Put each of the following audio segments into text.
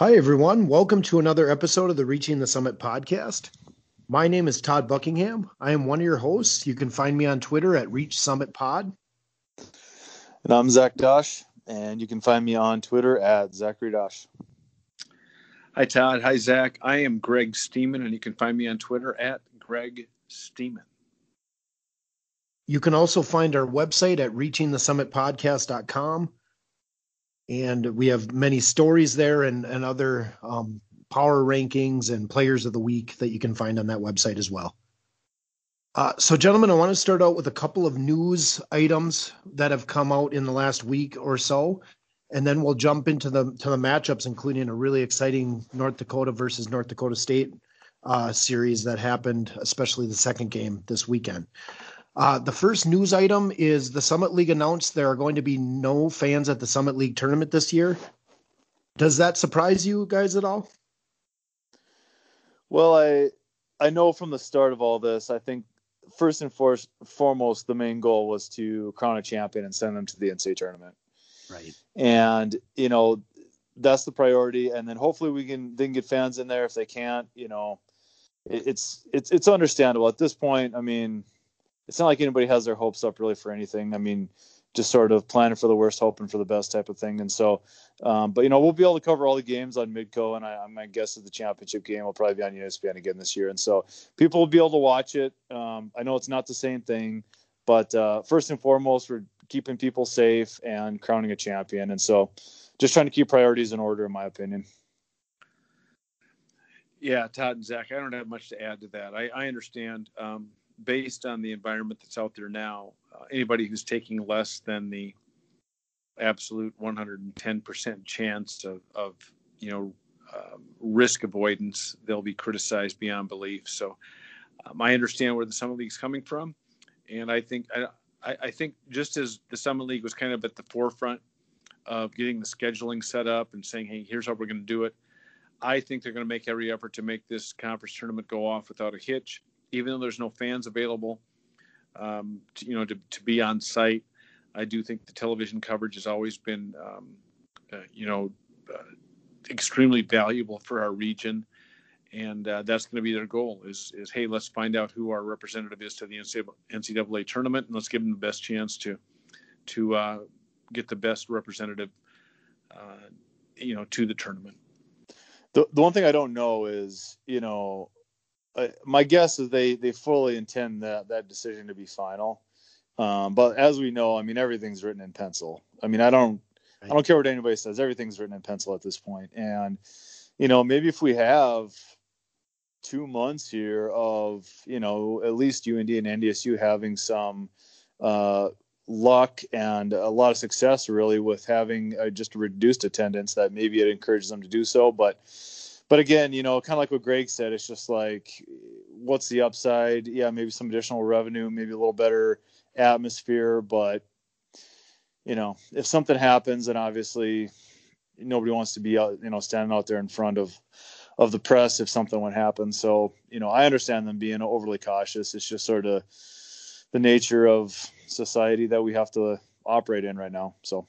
Hi, everyone. Welcome to another episode of the Reaching the Summit podcast. My name is Todd Buckingham. I am one of your hosts. You can find me on Twitter at Reach Summit Pod. And I'm Zach Dosh, and you can find me on Twitter at Zachary Dosh. Hi, Todd. Hi, Zach. I am Greg Steeman, and you can find me on Twitter at Greg Steeman. You can also find our website at reachingthesummitpodcast.com and we have many stories there and, and other um, power rankings and players of the week that you can find on that website as well. Uh, so, gentlemen, I want to start out with a couple of news items that have come out in the last week or so, and then we'll jump into the to the matchups, including a really exciting North Dakota versus North Dakota State uh, series that happened, especially the second game this weekend. Uh, the first news item is the Summit League announced there are going to be no fans at the Summit League tournament this year. Does that surprise you guys at all? Well, I I know from the start of all this, I think first and for, foremost, the main goal was to crown a champion and send them to the NCAA tournament. Right. And you know that's the priority, and then hopefully we can then get fans in there. If they can't, you know, it, it's it's it's understandable at this point. I mean it's not like anybody has their hopes up really for anything. I mean, just sort of planning for the worst, hoping for the best type of thing. And so, um, but you know, we'll be able to cover all the games on Midco, and I'm my guess is the championship game will probably be on ESPN again this year. And so, people will be able to watch it. Um, I know it's not the same thing, but uh, first and foremost, we're keeping people safe and crowning a champion. And so, just trying to keep priorities in order, in my opinion. Yeah, Todd and Zach, I don't have much to add to that. I, I understand. Um, based on the environment that's out there now, uh, anybody who's taking less than the absolute 110% chance of, of you know, um, risk avoidance, they'll be criticized beyond belief. So um, I understand where the Summit League's coming from. And I think, I, I think just as the Summit League was kind of at the forefront of getting the scheduling set up and saying, hey, here's how we're going to do it. I think they're going to make every effort to make this conference tournament go off without a hitch even though there's no fans available, um, to, you know, to, to be on site. I do think the television coverage has always been, um, uh, you know, uh, extremely valuable for our region, and uh, that's going to be their goal. Is is hey, let's find out who our representative is to the NCAA tournament, and let's give them the best chance to to uh, get the best representative, uh, you know, to the tournament. The the one thing I don't know is, you know, uh, my guess is they they fully intend that that decision to be final. Um, but as we know, I mean everything's written in pencil. I mean I don't I don't care what anybody says. Everything's written in pencil at this point. And you know maybe if we have two months here of you know at least UND and NDSU having some uh, luck and a lot of success really with having uh, just reduced attendance that maybe it encourages them to do so, but but again, you know, kind of like what Greg said, it's just like, what's the upside? Yeah, maybe some additional revenue, maybe a little better atmosphere, but you know, if something happens, and obviously nobody wants to be out, you know, standing out there in front of of the press if something would happen. So, you know, I understand them being overly cautious. It's just sort of the nature of society that we have to operate in right now. So.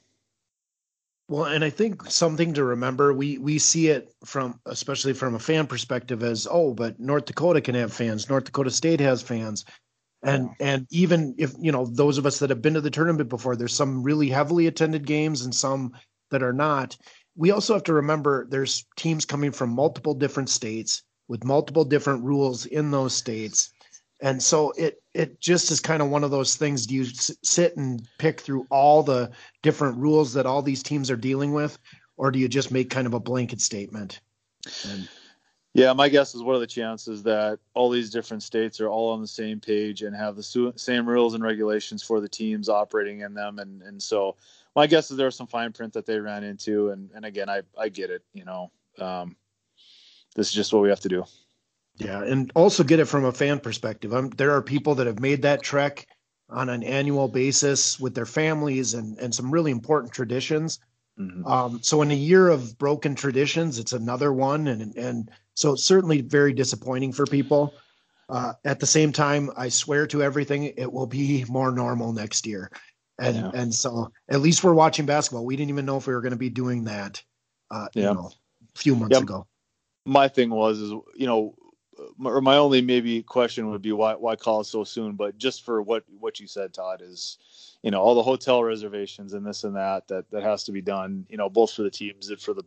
Well, and I think something to remember, we we see it from especially from a fan perspective as oh, but North Dakota can have fans, North Dakota State has fans. And yeah. and even if you know those of us that have been to the tournament before, there's some really heavily attended games and some that are not. We also have to remember there's teams coming from multiple different states with multiple different rules in those states and so it it just is kind of one of those things do you s- sit and pick through all the different rules that all these teams are dealing with or do you just make kind of a blanket statement? And, yeah my guess is what are the chances that all these different states are all on the same page and have the su- same rules and regulations for the teams operating in them. And and so my guess is there there's some fine print that they ran into. And and again i i get it you know um, this is just what we have to do yeah, and also get it from a fan perspective. I'm, there are people that have made that trek on an annual basis with their families and and some really important traditions. Mm-hmm. Um, so in a year of broken traditions, it's another one, and and so it's certainly very disappointing for people. Uh, at the same time, I swear to everything, it will be more normal next year, and yeah. and so at least we're watching basketball. We didn't even know if we were going to be doing that. Uh, yeah. You know, a few months Yeah. ago. my thing was is you know or my only maybe question would be why why call it so soon but just for what what you said todd is you know all the hotel reservations and this and that that that has to be done you know both for the teams and for the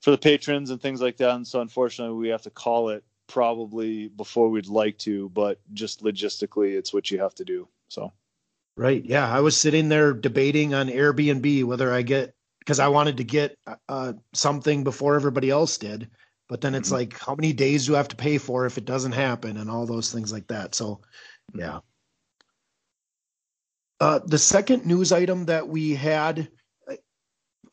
for the patrons and things like that and so unfortunately we have to call it probably before we'd like to but just logistically it's what you have to do so Right. Yeah. I was sitting there debating on Airbnb whether I get because I wanted to get uh, something before everybody else did. But then it's Mhm. like, how many days do I have to pay for if it doesn't happen and all those things like that. So, yeah. Uh, the second news item that we had, I-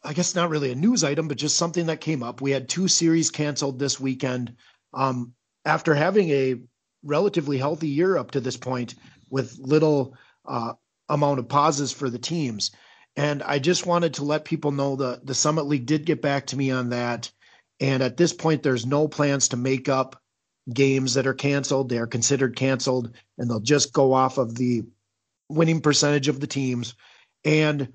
I guess not really a news item, but just something that came up. We had two series canceled this weekend. Um, after having a relatively healthy year up to this point with little uh, amount of pauses for the teams. And I just wanted to let people know that the Summit League did get back to me on that. And at this point, there's no plans to make up games that are canceled. They are considered canceled, and they'll just go off of the winning percentage of the teams. And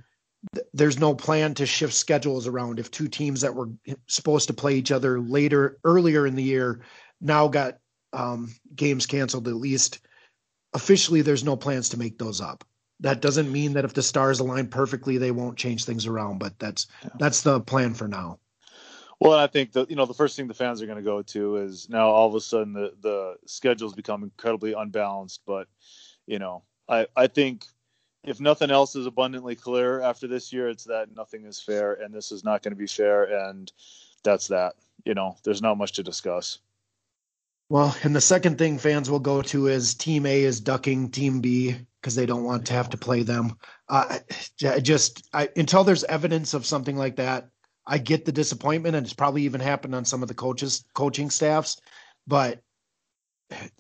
th- there's no plan to shift schedules around. If two teams that were supposed to play each other later, earlier in the year, now got um, games canceled, at least officially, there's no plans to make those up that doesn't mean that if the stars align perfectly they won't change things around but that's Yeah. that's the plan for now Well, I think the you know the first thing the fans are going to go to is now all of a sudden the the schedules become incredibly unbalanced. But you know, I I think if nothing else is abundantly clear after this year, it's that nothing is fair, and this is not going to be fair, and that's that. You know, there's not much to discuss. well and the second thing fans will go to is team a is ducking team b because they don't want to have to play them uh, just I, until there's evidence of something like that i get the disappointment and it's probably even happened on some of the coaches coaching staffs but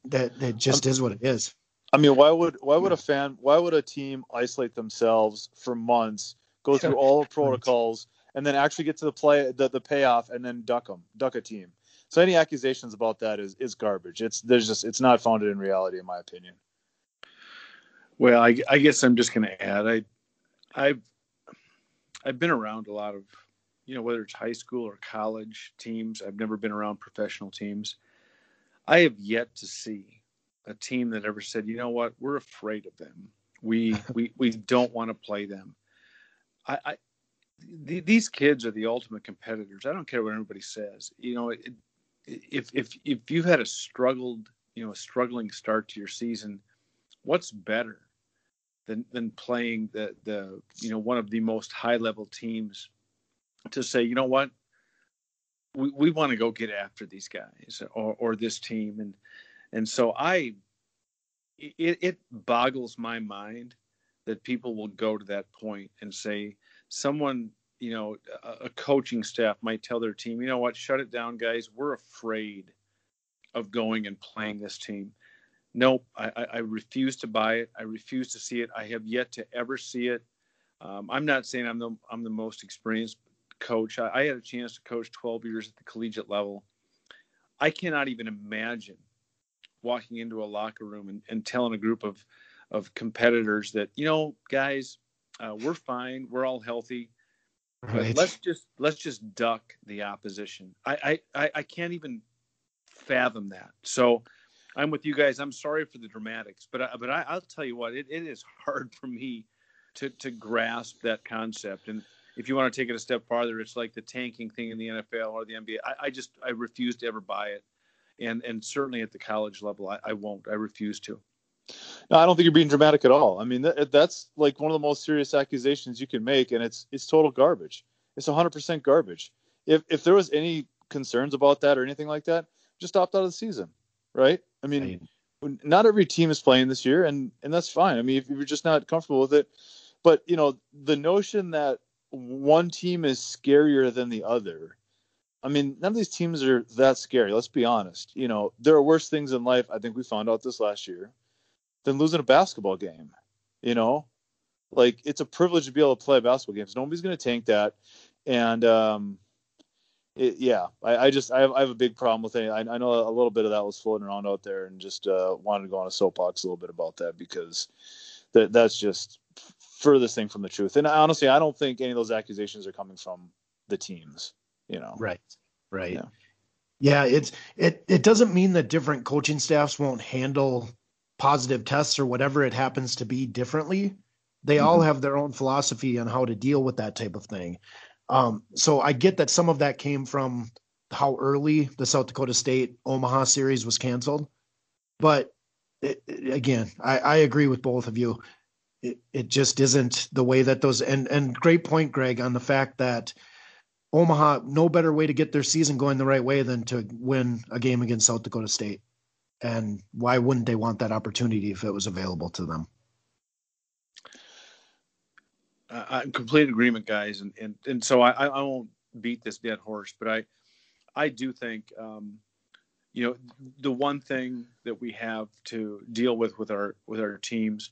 that that just is what it is I mean, why would why would a fan why would a team isolate themselves for months, go through all the protocols, and then actually get to the play the, the payoff and then duck them, duck a team? So any accusations about that is is garbage. It's there's just it's not founded in reality, in my opinion. Well, I, I guess I'm just going to add I I've I've been around a lot of you know whether it's high school or college teams. I've never been around professional teams. I have yet to see a team that ever said, "You know what? We're afraid of them. We we we don't want to play them." I, I th- these kids are the ultimate competitors. I don't care what anybody says. You know, it, if if if you had a struggled, you know, a struggling start to your season, what's better than than playing the the you know one of the most high level teams to say, you know what, we we want to go get after these guys or or this team. And and so I it, it boggles my mind that people will go to that point and say someone you know a, a coaching staff might tell their team you know what? Shut it down guys. We're afraid of going and playing this team. Nope. I, I, refuse to buy it. I refuse to see it. I have yet to ever see it. Um, i'm not saying i'm the i'm the most experienced coach. I, I had a chance to coach 12 years at the collegiate level. I cannot even imagine walking into a locker room and, and telling a group of of competitors that you know guys uh, we're fine we're all healthy but right. let's just let's just duck the opposition. I, I i i can't even fathom that. So i'm with you guys. I'm sorry for the dramatics but I, but I, i'll tell you what it, it is hard for me to to grasp that concept. And if you want to take it a step farther it's like the tanking thing in the nfl or the nba i, I just i refuse to ever buy it and and certainly at the college level i, I won't i refuse to No, I don't think you're being dramatic at all. I mean, that, that's like one of the most serious accusations you can make, and it's it's total garbage. It's 100% garbage. If if there was any concerns about that or anything like that, just opt out of the season, right? I mean, not every team is playing this year, and and that's fine. I mean, if you're just not comfortable with it, but you know, the notion that one team is scarier than the other. I mean, none of these teams are that scary. Let's be honest. You know, there are worse things in life. I think we found out this last year than losing a basketball game. You know, like it's a privilege to be able to play basketball games. Nobody's going to tank that, and um, it, yeah, I, I just I have, I have a big problem with it. I, I know a little bit of that was floating around out there, and just uh, wanted to go on a soapbox a little bit about that because that that's just furthest thing from the truth. And honestly, I don't think any of those accusations are coming from the teams. You know, right Right. Yeah. Yeah, it's it it doesn't mean that different coaching staffs won't handle positive tests or whatever it happens to be differently. They all Mhm. have their own philosophy on how to deal with that type of thing. Um, so I get that some of that came from how early the South Dakota State Omaha series was canceled, but it, it- again, I, I agree with both of you. It it just isn't the way that those and and great point, Greg, on the fact that Omaha, no better way to get their season going the right way than to win a game against South Dakota State. And why wouldn't they want that opportunity if it was available to them? Uh, I'm complete agreement, guys, and and and so I I won't beat this dead horse, but I I do think um, you know the one thing that we have to deal with with our with our teams.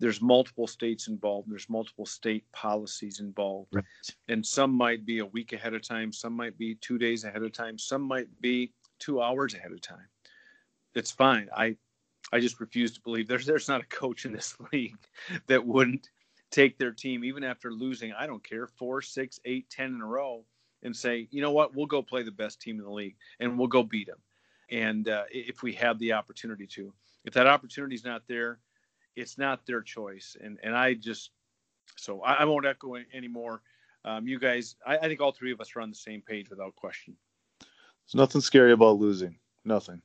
There's multiple states involved. There's multiple state policies involved, Right. and some might be a week ahead of time. Some might be two days ahead of time. Some might be two hours ahead of time. It's fine. I I just refuse to believe there's there's not a coach in this league that wouldn't take their team even after losing i don't care four six eight ten in a row and say you know what we'll go play the best team in the league and we'll go beat them and uh, if we have the opportunity to if that opportunity is not there it's not their choice and and i just so i, I won't echo any- anymore um, you guys I, I think all three of us are on the same page without question There's nothing scary about losing. Nothing.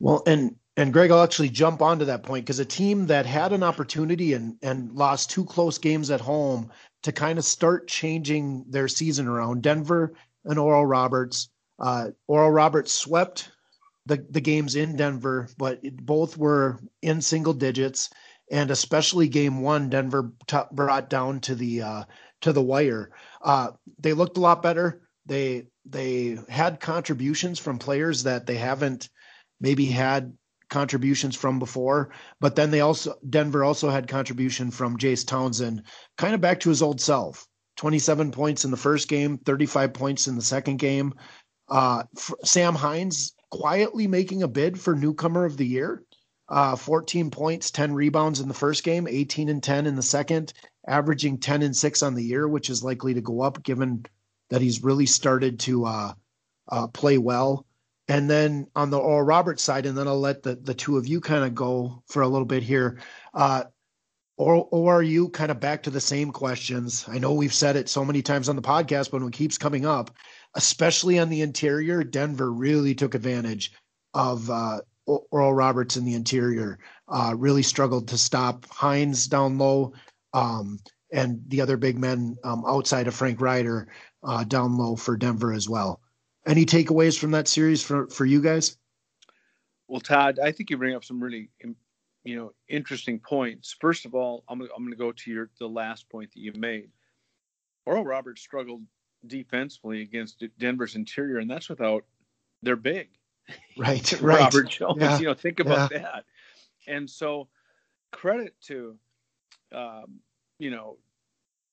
Well, and and Greg, I'll actually jump onto that point because a team that had an opportunity and and lost two close games at home to kind of start changing their season around, Denver and Oral Roberts. Uh, Oral Roberts swept the the games in Denver, but it, both were in single digits, and especially game one, Denver t- brought down to the uh, to the wire. Uh, they looked a lot better. They they had contributions from players that they haven't maybe had contributions from before, but then they also Denver also had contribution from Jase Townsend, kind of back to his old self. 27 points in the first game, 35 points in the second game. Uh, Sam Hines quietly making a bid for newcomer of the year. Uh, 14 points, 10 rebounds in the first game, 18 and 10 in the second, averaging 10 and 6 on the year, which is likely to go up given that he's really started to uh, uh, play well. And then on the Oral Roberts side, and then I'll let the, the two of you kind of go for a little bit here. Uh, or, are you kind of back to the same questions? I know we've said it so many times on the podcast, but it keeps coming up, especially on the interior, Denver really took advantage of uh, Oral Roberts in the interior. Uh, really struggled to stop Hines down low, um, and the other big men um, outside of Frank Ryder uh, down low for Denver as well. Any takeaways from that series for for you guys? Well, Todd, I think you bring up some really, you know, interesting points. First of all, I'm I'm going to go to your the last point that you made. Oral Roberts struggled defensively against Denver's interior, and that's without their big Right, right. Robert Jones. Yeah. You know, think about that. And so, credit to, um, you know,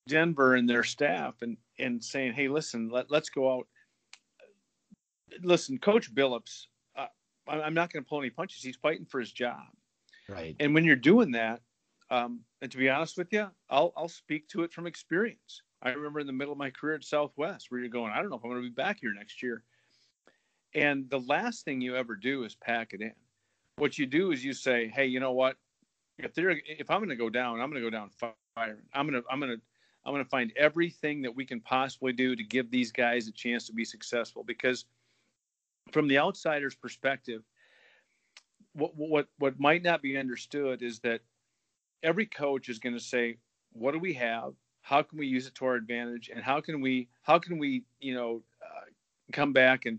Denver and their staff, and and saying, hey, listen, let let's go out. Listen, Coach Billups. Uh, I'm not going to pull any punches. He's fighting for his job. Right. And when you're doing that, um, and to be honest with you, I'll I'll speak to it from experience. I remember in the middle of my career at Southwest, where you're going, I don't know if I'm going to be back here next year. And the last thing you ever do is pack it in. What you do is you say, hey, you know what? If they're if I'm going to go down, I'm going to go down firing. I'm going to I'm going to I'm going to find everything that we can possibly do to give these guys a chance to be successful. Because from the outsider's perspective, what what what might not be understood is that every coach is going to say, "What do we have? How can we use it to our advantage? And how can we how can we you know uh, come back and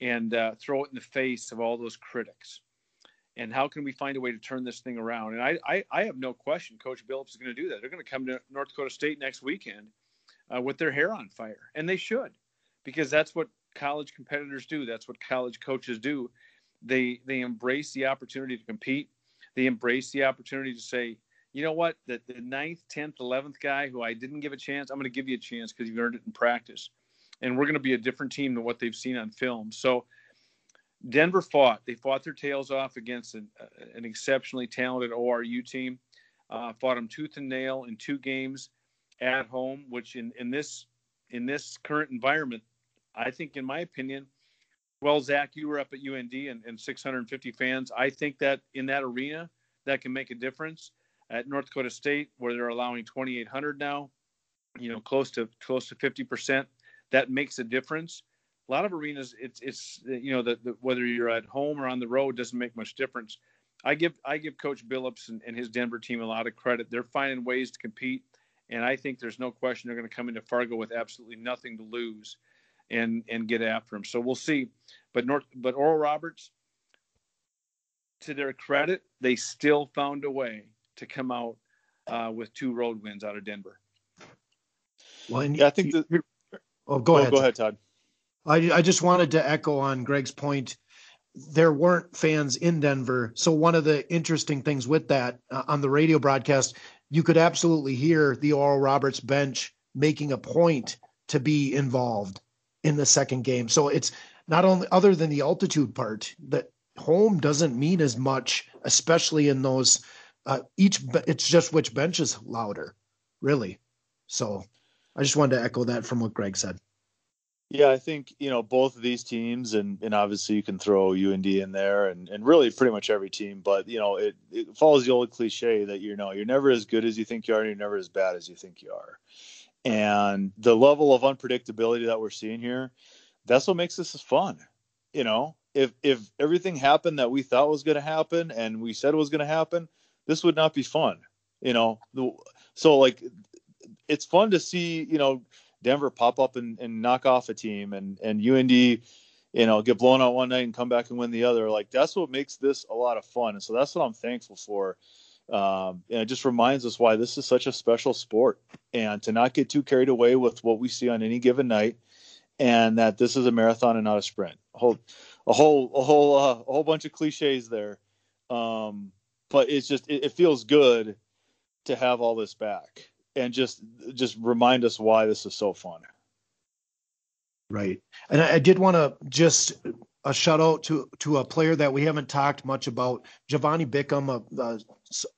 and uh, throw it in the face of all those critics? And how can we find a way to turn this thing around? And I I, I have no question, Coach Billups is going to do that. They're going to come to North Dakota State next weekend uh, with their hair on fire, and they should, because that's what college competitors do. That's what college coaches do. They they embrace the opportunity to compete. They embrace the opportunity to say, you know what, the, the ninth, tenth, eleventh guy who I didn't give a chance, I'm going to give you a chance because you earned it in practice, and we're going to be a different team than what they've seen on film. So. Denver fought. They fought their tails off against an, uh, an exceptionally talented ORU team. Uh, fought them tooth and nail in two games at home, which in, in this in this current environment I think, in my opinion, well, Zach, you were up at UND and, and 650 fans. I think that in that arena, that can make a difference. At North Dakota State, where they're allowing 2,800 now, you know, close to close to 50 percent, that makes a difference. A lot of arenas, it's it's you know, the, whether you're at home or on the road doesn't make much difference. I give I give Coach Billups and, and his Denver team a lot of credit. They're finding ways to compete, and I think there's no question they're going to come into Fargo with absolutely nothing to lose, and and get after them. So we'll see. But North, but Oral Roberts, to their credit, they still found a way to come out uh, with two road wins out of Denver. Well, yeah, I think that. Oh, go ahead. Go ahead, Todd. I, I just wanted to echo on Greg's point. There weren't fans in Denver, so one of the interesting things with that uh, on the radio broadcast, you could absolutely hear the Oral Roberts bench making a point to be involved in the second game. So it's not only other than the altitude part that home doesn't mean as much, especially in those uh, each. It's just which bench is louder, really. So I just wanted to echo that from what Greg said. Yeah, I think you know both of these teams, and and obviously you can throw UND in there, and and really pretty much every team. But you know it, it follows the old cliche that you know you're never as good as you think you are, and you're never as bad as you think you are. And the level of unpredictability that we're seeing here, that's what makes this fun. You know, if if everything happened that we thought was going to happen and we said was going to happen, this would not be fun. You know, so like it's fun to see you know Denver pop up and, and knock off a team and and UND you know get blown out one night and come back and win the other. Like that's what makes this a lot of fun, and so that's what I'm thankful for. Um, and it just reminds us why this is such a special sport, and to not get too carried away with what we see on any given night and that this is a marathon and not a sprint. A whole, a whole, a whole, uh, a whole bunch of cliches there. Um, but it's just, it, it, feels good to have all this back and just, just remind us why this is so fun. Right. And I, I did want to just a shout out to to a player that we haven't talked much about, Giovanni Bickham, a, a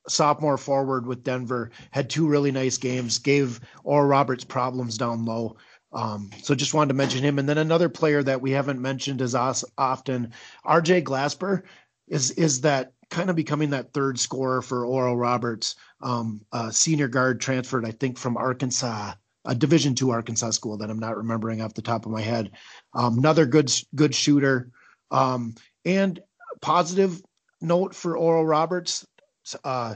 sophomore forward with Denver, had two really nice games, gave Oral Roberts problems down low. Um, so just wanted to mention him. And then another player that we haven't mentioned as often, RJ Glasper, is is that kind of becoming that third scorer for Oral Roberts, um, senior guard transferred, I think, from Arkansas, a Division two Arkansas school that I'm not remembering off the top of my head. Um, another good good shooter, um, and positive note for Oral Roberts. Uh,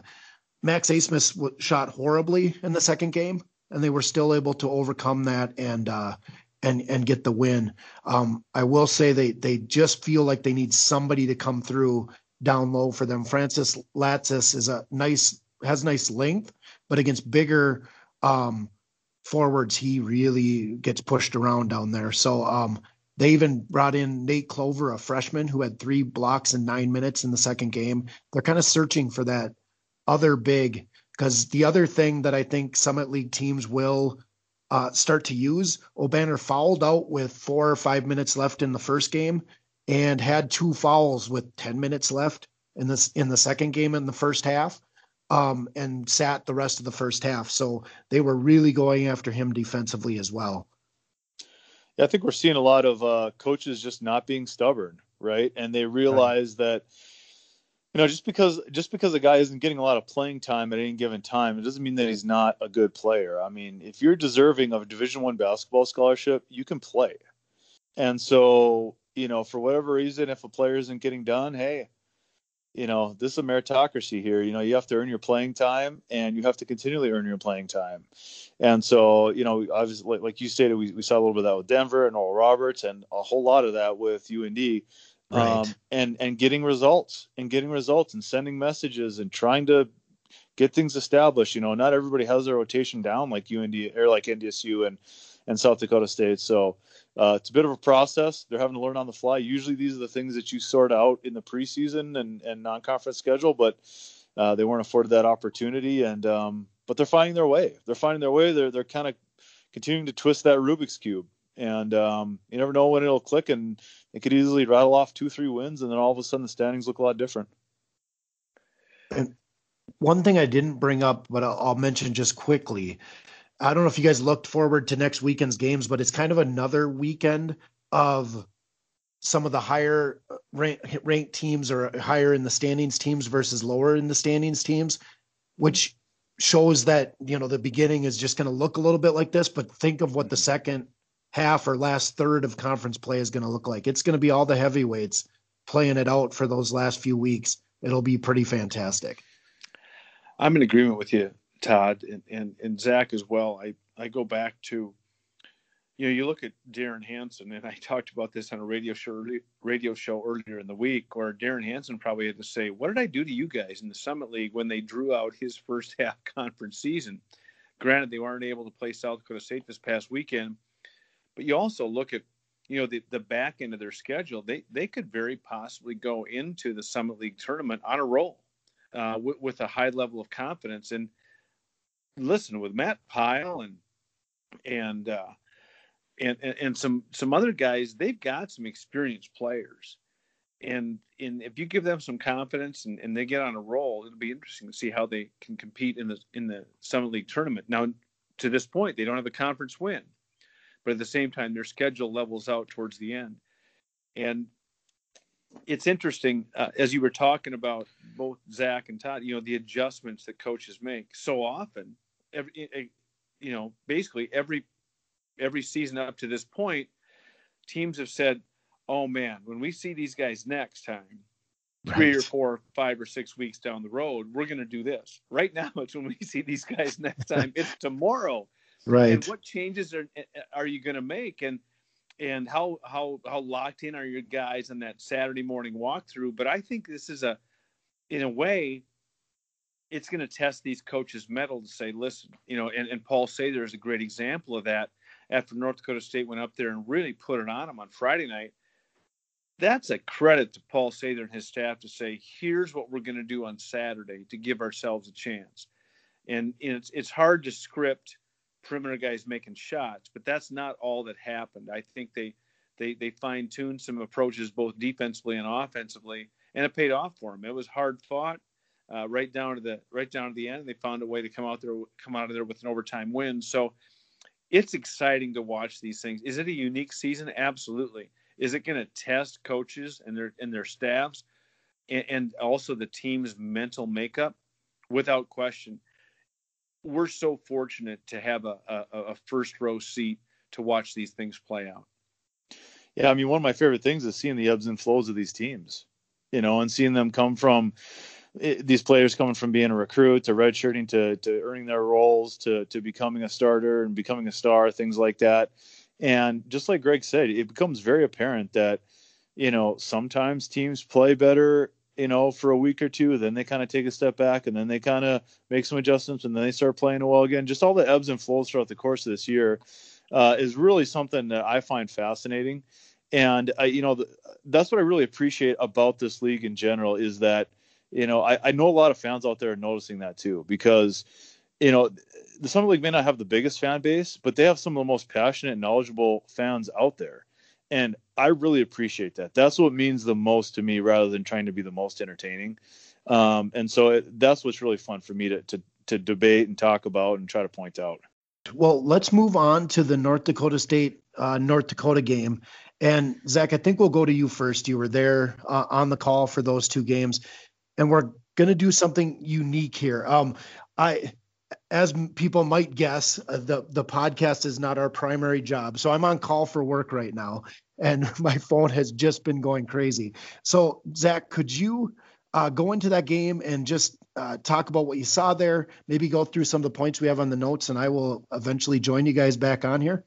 Max Abmas shot horribly in the second game and they were still able to overcome that and uh, and and get the win. Um, I will say they they just feel like they need somebody to come through down low for them. Francis Lacis is a nice has nice length, but against bigger um, forwards, he really gets pushed around down there. So um, they even brought in Nate Clover, a freshman who had three blocks in nine minutes in the second game. They're kind of searching for that other big because the other thing that I think Summit League teams will uh, start to use, Obanor fouled out with four or five minutes left in the first game and had two fouls with 10 minutes left in this in the second game in the first half um, and sat the rest of the first half. So they were really going after him defensively as well. Yeah, I think we're seeing a lot of uh, coaches just not being stubborn, right? And they realize right. that you know, just because just because a guy isn't getting a lot of playing time at any given time, it doesn't mean that he's not a good player. I mean, if you're deserving of a Division One basketball scholarship, you can play. And so, you know, for whatever reason, if a player isn't getting done, hey, you know, this is a meritocracy here. You know, you have to earn your playing time, and you have to continually earn your playing time. And so, you know, obviously, like you stated, we, we saw a little bit of that with Denver and Oral Roberts, and a whole lot of that with UND right. um, and and getting results and getting results and sending messages and trying to get things established. You know, not everybody has their rotation down like UND or like NDSU and and South Dakota State. So uh, it's a bit of a process. They're having to learn on the fly. Usually, these are the things that you sort out in the preseason and, and non-conference schedule, but uh, they weren't afforded that opportunity. And um, but they're finding their way. They're finding their way. They're they're kind of continuing to twist that Rubik's cube and um, you never know when it'll click, and it could easily rattle off two, three wins, and then all of a sudden the standings look a lot different. And one thing I didn't bring up, but I'll, I'll mention just quickly, I don't know if you guys looked forward to next weekend's games, but it's kind of another weekend of some of the higher uh, rank, ranked teams or higher in the standings teams versus lower in the standings teams, which shows that you know the beginning is just going to look a little bit like this. But think of what the second half or last third of conference play is going to look like. It's going to be all the heavyweights playing it out for those last few weeks. It'll be pretty fantastic. I'm in agreement with you, Todd, and, and, and Zach as well. I, I go back to, you know, you look at Derrin Hansen, and I talked about this on a radio show, radio show earlier in the week, where Derrin Hansen probably had to say, "What did I do to you guys in the Summit League when they drew out his first half conference season?" Granted, they weren't able to play South Dakota State this past weekend, but you also look at, you know, the, the back end of their schedule. They they could very possibly go into the Summit League tournament on a roll, uh, with, with a high level of confidence. And listen, with Matt Pile and and uh, and, and, and some some other guys, they've got some experienced players. And and if you give them some confidence and, and they get on a roll, it'll be interesting to see how they can compete in the in the Summit League tournament. Now, to this point, they don't have a conference win but at the same time, their schedule levels out towards the end. And it's interesting uh, as you were talking about both Zach and Todd. You know the adjustments that coaches make so often. Every, eh, eh, you know, basically every every season up to this point, teams have said, "Oh man, when we see these guys next time, three right. or four, five or six weeks down the road, we're going to do this." Right now, it's when we see these guys next time. it's tomorrow right and what changes are eh, are you going to make and and how how how locked in are your guys on that saturday morning walkthrough but i think this is a in a way it's going to test these coaches mettle to say listen you know and, and paul sather is a great example of that after north dakota state went up there and really put it on them on friday night that's a credit to paul sather and his staff to say here's what we're going to do on saturday to give ourselves a chance and it's it's hard to script perimeter guys making shots, but that's not all that happened. I think they they they fine tuned some approaches both defensively and offensively, and it paid off for them. It was hard fought, uh, right down to the right down to the end. They found a way to come out there come out of there with an overtime win. So it's exciting to watch these things. Is it a unique season? Absolutely. Is it going to test coaches and their and their staffs, and, and also the team's mental makeup? Without question we're so fortunate to have a, a, a first row seat to watch these things play out. Yeah, I mean, one of my favorite things is seeing the ebbs and flows of these teams, you know, and seeing them come from eh, these players coming from being a recruit to redshirting to to earning their roles to to becoming a starter and becoming a star, things like that. And just like Greg said, it becomes very apparent that you know sometimes teams play better you know, for a week or two. Then they kind of take a step back and then they kind of make some adjustments and then they start playing well again. Just all the ebbs and flows throughout the course of this year uh, is really something that I find fascinating. And, I, you know, that's what I really appreciate about this league in general is that, you know, I, I know a lot of fans out there are noticing that too because, you know, the Summit League may not have the biggest fan base, but they have some of the most passionate, knowledgeable fans out there. And I really appreciate that. That's what means the most to me rather than trying to be the most entertaining. Um, and so it, that's what's really fun for me to, to, to debate and talk about and try to point out. Well, let's move on to the North Dakota State uh, North Dakota game. And Zach, I think we'll go to you first. You were there uh, on the call for those two games, and we're going to do something unique here. Um, I as people might guess, uh, the the podcast is not our primary job. So I'm on call for work right now, and my phone has just been going crazy. So Zach, could you uh, go into that game and just uh, talk about what you saw there? Maybe go through some of the points we have on the notes, and I will eventually join you guys back on here.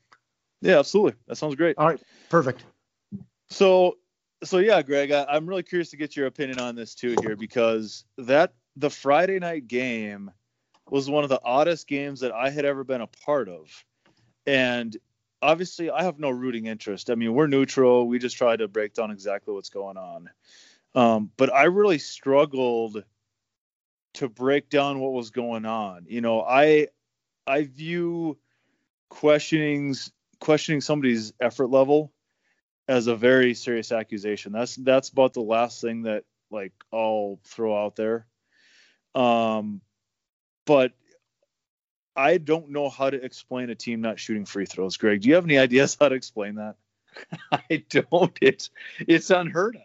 Yeah, absolutely. That sounds great. All right, perfect. So, so yeah, Greg, I, I'm really curious to get your opinion on this too here because that the Friday night game was one of the oddest games that I had ever been a part of. And obviously, I have no rooting interest. I mean, we're neutral. We just try to break down exactly what's going on. Um, but I really struggled to break down what was going on. You know, I I view questionings questioning somebody's effort level as a very serious accusation. That's that's about the last thing that like I'll throw out there. Um, but I don't know how to explain a team not shooting free throws. Greg, do you have any ideas how to explain that? I don't. It's it's unheard of,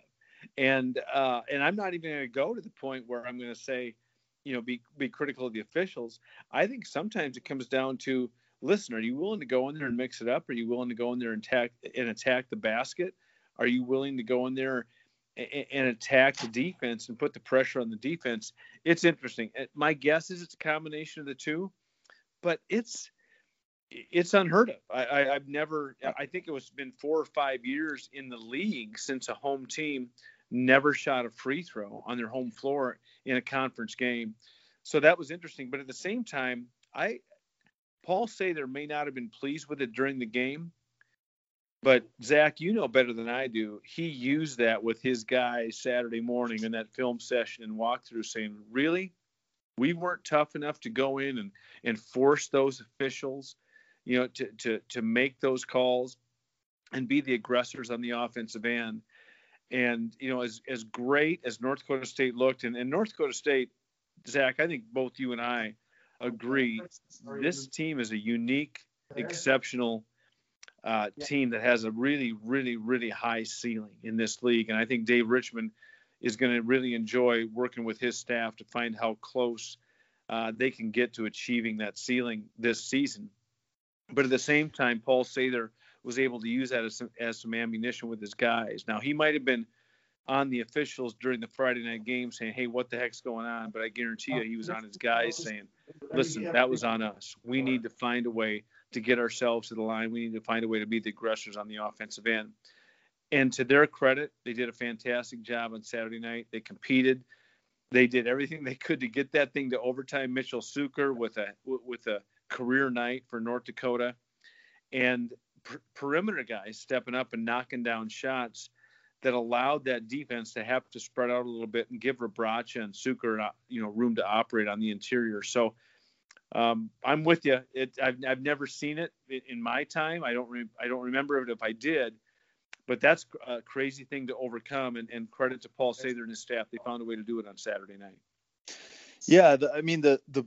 and uh, and I'm not even going to go to the point where I'm going to say, you know, be be critical of the officials. I think sometimes it comes down to, listen, are you willing to go in there and mix it up? Are you willing to go in there and attack and attack the basket? Are you willing to go in there and, and attack the defense and put the pressure on the defense? It's interesting. Uh, my guess is it's a combination of the two, but it's it's unheard of. I, have never. I think it was been four or five years in the league since a home team never shot a free throw on their home floor in a conference game. So that was interesting. But at the same time, I Paul Sather may not have been pleased with it during the game, but Zach, you know better than I do. He used that with his guys Saturday morning in that film session and walkthrough, saying, "Really, we weren't tough enough to go in and and force those officials." you know, to to to make those calls and be the aggressors on the offensive end. And you know, as as great as North Dakota State looked, and, and North Dakota State, Zach, I think both you and I agree, this team is a unique, exceptional uh, team that has a really, really, really high ceiling in this league. And I think Dave Richman is going to really enjoy working with his staff to find how close uh, they can get to achieving that ceiling this season. But at the same time, Paul Sather was able to use that as some, as some ammunition with his guys. Now, he might have been on the officials during the Friday night game saying, hey, what the heck's going on? But I guarantee you, he was on his guys saying, listen, that was on us. We need to find a way to get ourselves to the line. We need to find a way to be the aggressors on the offensive end. And to their credit, they did a fantastic job on Saturday night. They competed. They did everything they could to get that thing to overtime. Mitchell Sueker with a with a career night for North Dakota, and per- perimeter guys stepping up and knocking down shots that allowed that defense to have to spread out a little bit and give Rebraca and Sueker, uh, you know, room to operate on the interior. So um, I'm with you. It, I've, I've never seen it in my time. I don't re- I don't remember it if I did, but that's a crazy thing to overcome. And, and credit to Paul Sather and his staff. They found a way to do it on Saturday night. Yeah, the, I mean the the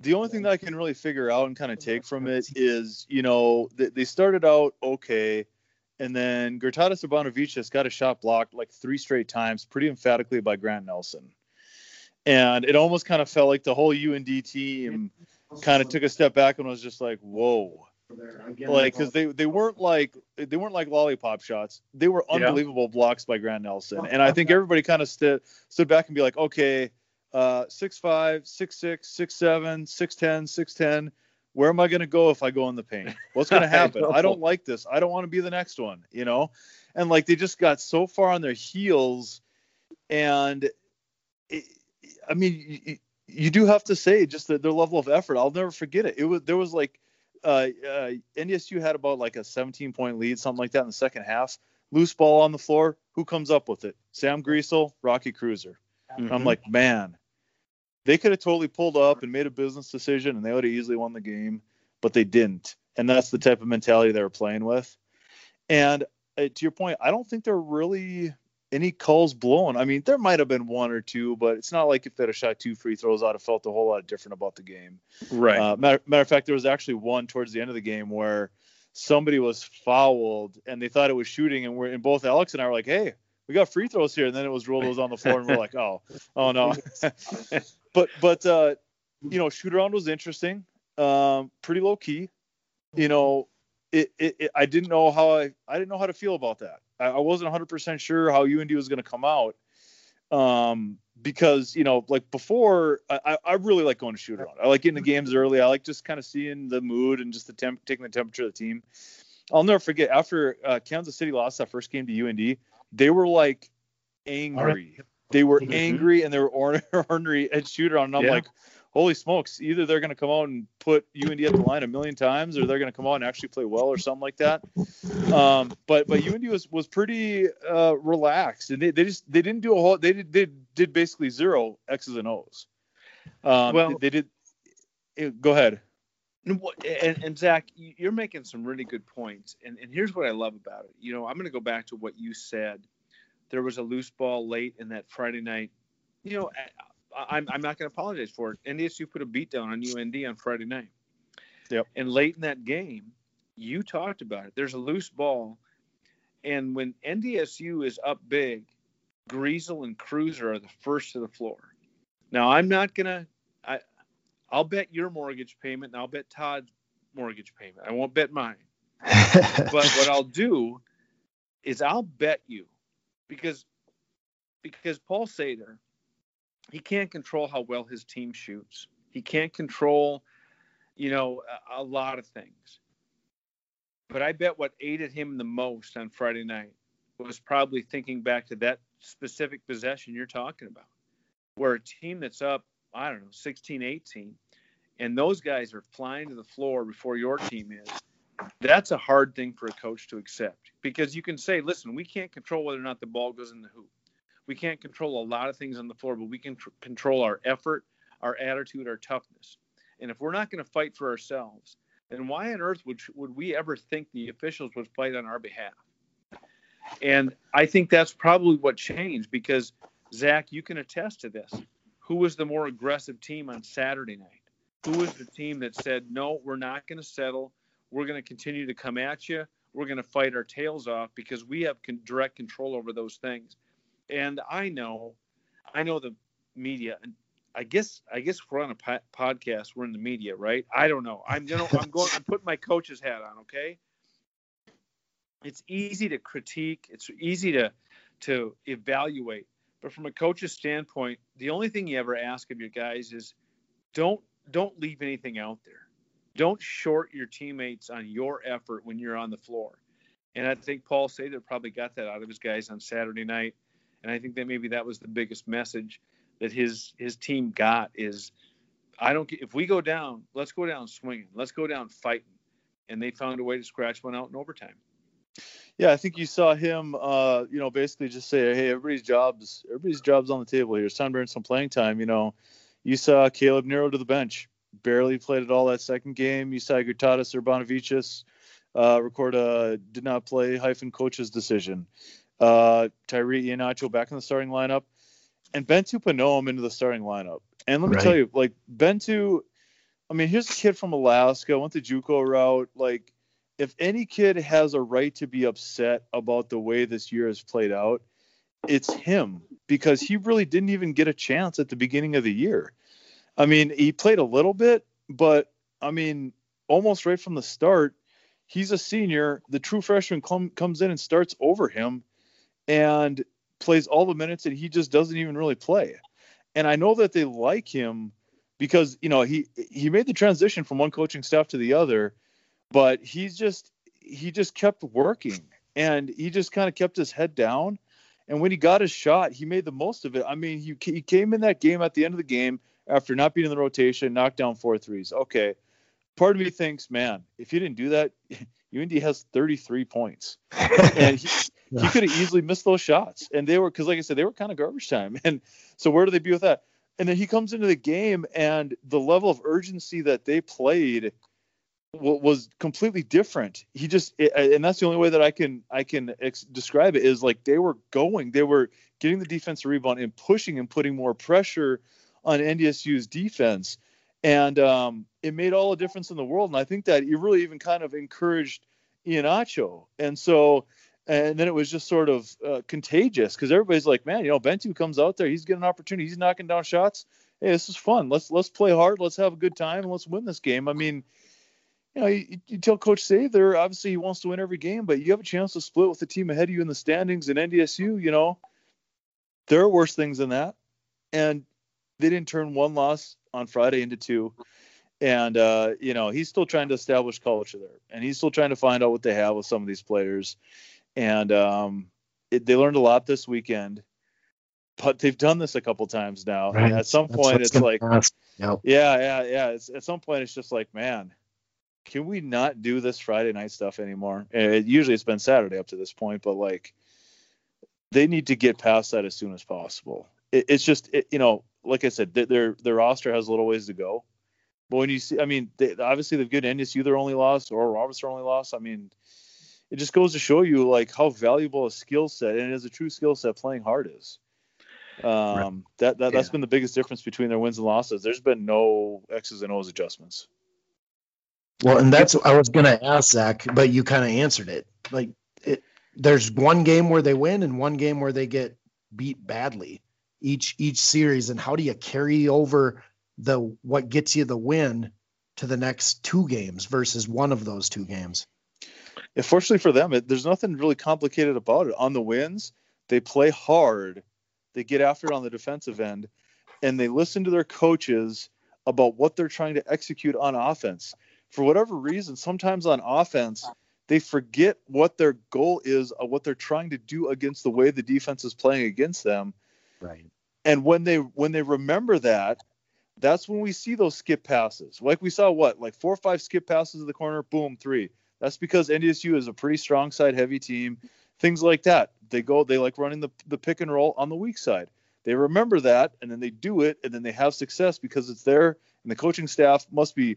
the only thing that I can really figure out and kind of take from it is, you know, they, they started out okay, and then Grotadas Urbanovic got a shot blocked like three straight times, pretty emphatically by Grant Nelson, and it almost kind of felt like the whole UND team kind of took a step back and was just like, whoa. Like, because they, they weren't like they weren't like lollipop shots. They were unbelievable yeah. blocks by Grant Nelson, and I think everybody kind of stood stood back and be like, okay, uh, 6'5, 6'6, 6'7, 6'10, 6'10. Where am I going to go if I go in the paint? What's going to happen? I, I, don't like this. I don't want to be the next one, you know? And like they just got so far on their heels. And it, I mean, you, you, do have to say just the, their level of effort. I'll never forget it. It was, there was like, uh, uh, NDSU had about like a 17 point lead, something like that in the second half. Loose ball on the floor. Who comes up with it? Sam Griesel, Rocky Kreuser. Mm-hmm. I'm like, man, they could have totally pulled up and made a business decision and they would have easily won the game, but they didn't. And that's the type of mentality they were playing with. And uh, to your point, I don't think there were really any calls blown. I mean, there might have been one or two, but it's not like if they'd have shot two free throws, I'd have felt a whole lot different about the game. Right. Uh, matter, matter of fact, there was actually one towards the end of the game where somebody was fouled and they thought it was shooting, and we're and both Alex and I were like, "Hey, we got free throws here," and then it was ruled it was on the floor, and we're like, "Oh, oh no." but but uh, you know, shoot around was interesting. Um, pretty low key. You know, it, it, it, I didn't know how I I didn't know how to feel about that. I, I wasn't 100 percent sure how UND was going to come out. Um, because you know, like before, I, I really like going to shoot around. I like getting the games early. I like just kind of seeing the mood and just the temp, taking the temperature of the team. I'll never forget after uh, Kansas City lost that first game to UND, they were like angry they were mm-hmm. angry and they were ornery at shooter on. And I'm yeah. like, holy smokes! Either they're going to come out and put UND at the line a million times, or they're going to come out and actually play well, or something like that. Um, but but UND was was pretty uh, relaxed, and they, they just they didn't do a whole. They did they did basically zero X's and O's. Um, well, they, they did. Go ahead. And, and, Zach, you're making some really good points. And, and here's what I love about it. You know, I'm going to go back to what you said there was a loose ball late in that Friday night. You know, I, I'm, I'm not going to apologize for it. NDSU put a beat down on UND on Friday night. Yep. And late in that game, you talked about it. There's a loose ball, and when NDSU is up big, Griesel and Kreuser are the first to the floor. Now I'm not gonna. I I'll bet your mortgage payment, and I'll bet Todd's mortgage payment. I won't bet mine. but what I'll do is I'll bet you because because Paul Sather, he can't control how well his team shoots. He can't control, you know, a, a lot of things. But I bet what aided him the most on Friday night was probably thinking back to that specific possession you're talking about, where a team that's up, I don't know, 16, 18, and those guys are flying to the floor before your team is. That's a hard thing for a coach to accept because you can say, listen, we can't control whether or not the ball goes in the hoop. We can't control a lot of things on the floor, but we can tr- control our effort, our attitude, our toughness. And if we're not going to fight for ourselves, then why on earth would would we ever think the officials would fight on our behalf? And I think that's probably what changed because Zach, you can attest to this. Who was the more aggressive team on Saturday night? Who was the team that said, no, we're not going to settle. We're going to continue to come at you. We're going to fight our tails off because we have con- direct control over those things. And I know, I know the media, and I guess, I guess we're on a po- podcast. We're in the media, right? I don't know. I'm gonna, I'm going, I'm putting my coach's hat on. Okay. It's easy to critique. It's easy to, to evaluate. But from a coach's standpoint, the only thing you ever ask of your guys is, don't don't leave anything out there. Don't short your teammates on your effort when you're on the floor. And I think Paul Sather probably got that out of his guys on Saturday night. And I think that maybe that was the biggest message that his his team got is I don't if we go down, let's go down swinging. Let's go down fighting. And they found a way to scratch one out in overtime. Yeah, I think you saw him, uh, you know, basically just say, "Hey, everybody's jobs, everybody's jobs on the table here. It's time to earn some playing time." You know, you saw Caleb Nero to the bench, barely played at all that second game. You saw Gertautas Urbonavicius uh, record a did not play hyphen coach's decision. Uh, Tyree Ihenacho back in the starting lineup, and Bentiu Panoam into the starting lineup. And let me Right. tell you, like Bentiu, I mean, here's a kid from Alaska, went the JUCO route. Like, if any kid has a right to be upset about the way this year has played out, it's him because he really didn't even get a chance at the beginning of the year. I mean, he played a little bit, but I mean, almost right from the start, he's a senior. The true freshman com- comes in and starts over him and plays all the minutes, and he just doesn't even really play. And I know that they like him because you know he he made the transition from one coaching staff to the other, but he's just he just kept working and he just kind of kept his head down. And when he got his shot, he made the most of it. I mean, he, he came in that game at the end of the game after not being in the rotation, knocked down four threes. Okay. Part of me thinks, man, if you didn't do that, UND has 33 points. And he, he could have easily missed those shots. And they were, because like I said, they were kind of garbage time. And so where do they be with that? And then he comes into the game, and the level of urgency that they played wa- was completely different. He just, and that's the only way that I can I can ex- describe it is like they were going, they were getting the defensive rebound and pushing and putting more pressure on NDSU's defense, and um, it made all the difference in the world. And I think that it really even kind of encouraged Ihenacho, and so. And then it was just sort of uh, contagious because everybody's like, man, you know, Bentiu comes out there, he's getting an opportunity, he's knocking down shots. Hey, this is fun. Let's let's play hard, let's have a good time, let's win this game. I mean, you know, you, you tell Coach Sather, obviously he wants to win every game, but you have a chance to split with the team ahead of you in the standings in NDSU. You know, there are worse things than that, and they didn't turn one loss on Friday into two. And uh, you know, he's still trying to establish culture there, and he's still trying to find out what they have with some of these players. And um, it, they learned a lot this weekend, but they've done this a couple times now. Right. And at some That's point, it's like, last. Yeah, yeah, yeah. It's, at some point, it's just like, man, can we not do this Friday night stuff anymore? It, usually it's been Saturday up to this point, but like, they need to get past that as soon as possible. It, it's just, it, you know, like I said, their their roster has a little ways to go. But when you see, I mean, they, obviously they've given NDSU their only loss or Roberts their only loss. I mean, it just goes to show you like how valuable a skill set and it is a true skill set playing hard is. Um, that, that that's Yeah. been the biggest difference between their wins and losses. There's been no X's and O's adjustments. Well, and that's I was going to ask Zach, but you kind of answered it. Like it, there's one game where they win and one game where they get beat badly each each series, and how do you carry over the what gets you the win to the next two games versus one of those two games? Yeah, fortunately for them, it, there's nothing really complicated about it. On the wins, they play hard, they get after it on the defensive end, and they listen to their coaches about what they're trying to execute on offense. For whatever reason, sometimes on offense, they forget what their goal is, what they're trying to do against the way the defense is playing against them. Right. And when they when they remember that, that's when we see those skip passes. Like we saw what, like four or five skip passes in the corner, boom, three. That's because NDSU is a pretty strong side heavy team. Things like that. They go, they like running the, the pick and roll on the weak side. They remember that and then they do it and then they have success because it's there and the coaching staff must be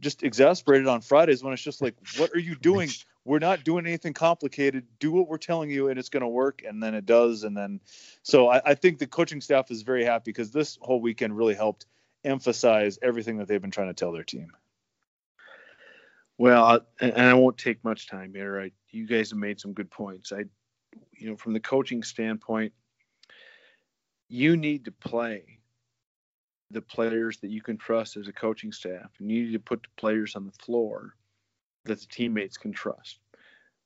just exasperated on Fridays when it's just like, what are you doing? We're not doing anything complicated. Do what we're telling you and it's going to work. And then it does. And then, so I, I think the coaching staff is very happy because this whole weekend really helped emphasize everything that they've been trying to tell their team. Well, and I won't take much time here. I, you guys have made some good points. I, you know, from the coaching standpoint, you need to play the players that you can trust as a coaching staff, and you need to put the players on the floor that the teammates can trust,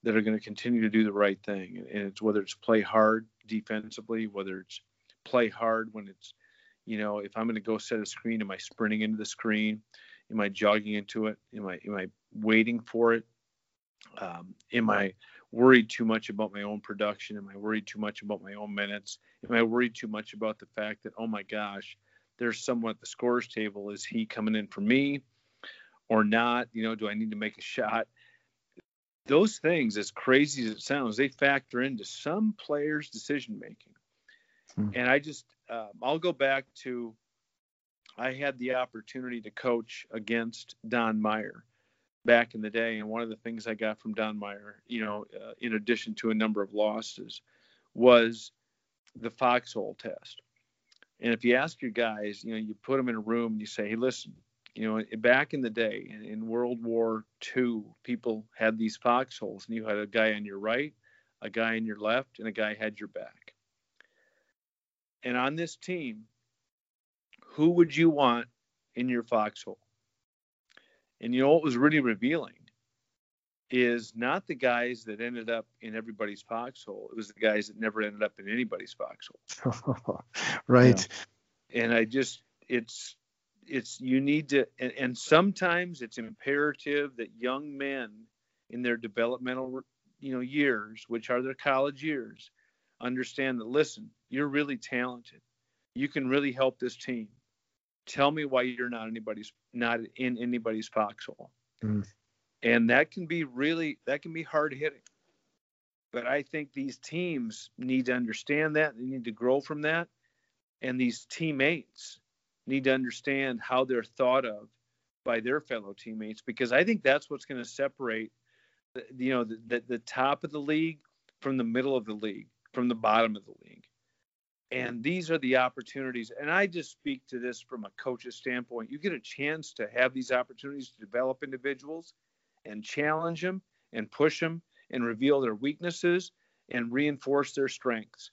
that are going to continue to do the right thing. And it's whether it's play hard defensively, whether it's play hard when it's, you know, if I'm going to go set a screen, am I sprinting into the screen? Am I jogging into it? Am I am I waiting for it? Um, am I worried too much about my own production? Am I worried too much about my own minutes? Am I worried too much about the fact that oh my gosh, there's someone at the scores table. Is he coming in for me or not? You know, do I need to make a shot? Those things, as crazy as it sounds, they factor into some players' decision making. Hmm. And I just, um, I'll go back to I had the opportunity to coach against Don Meyer back in the day, and one of the things I got from Don Meyer, you know, uh, in addition to a number of losses, was the foxhole test. And if you ask your guys, you know, you put them in a room and you say, "Hey, listen, you know, back in the day in, World War II, people had these foxholes, and you had a guy on your right, a guy on your left, and a guy had your back. And on this team, who would you want in your foxhole? And you know what was really revealing is not the guys that ended up in everybody's foxhole. It was the guys that never ended up in anybody's foxhole. right. You know? And I just it's it's you need to and, and sometimes it's imperative that young men in their developmental you know years, which are their college years, understand that listen, you're really talented. You can really help this team. Tell me why you're not anybody's not in anybody's foxhole. Mm. and that can be really that can be hard hitting. But i think these teams need to understand that. They need to grow from that. And these teammates need to understand how they're thought of by their fellow teammates because i think that's what's going to separate the, you know the, the, the top of the league from the middle of the league from the bottom of the league and these are the opportunities. And I just speak to this from a coach's standpoint. You get a chance to have these opportunities to develop individuals and challenge them and push them and reveal their weaknesses and reinforce their strengths.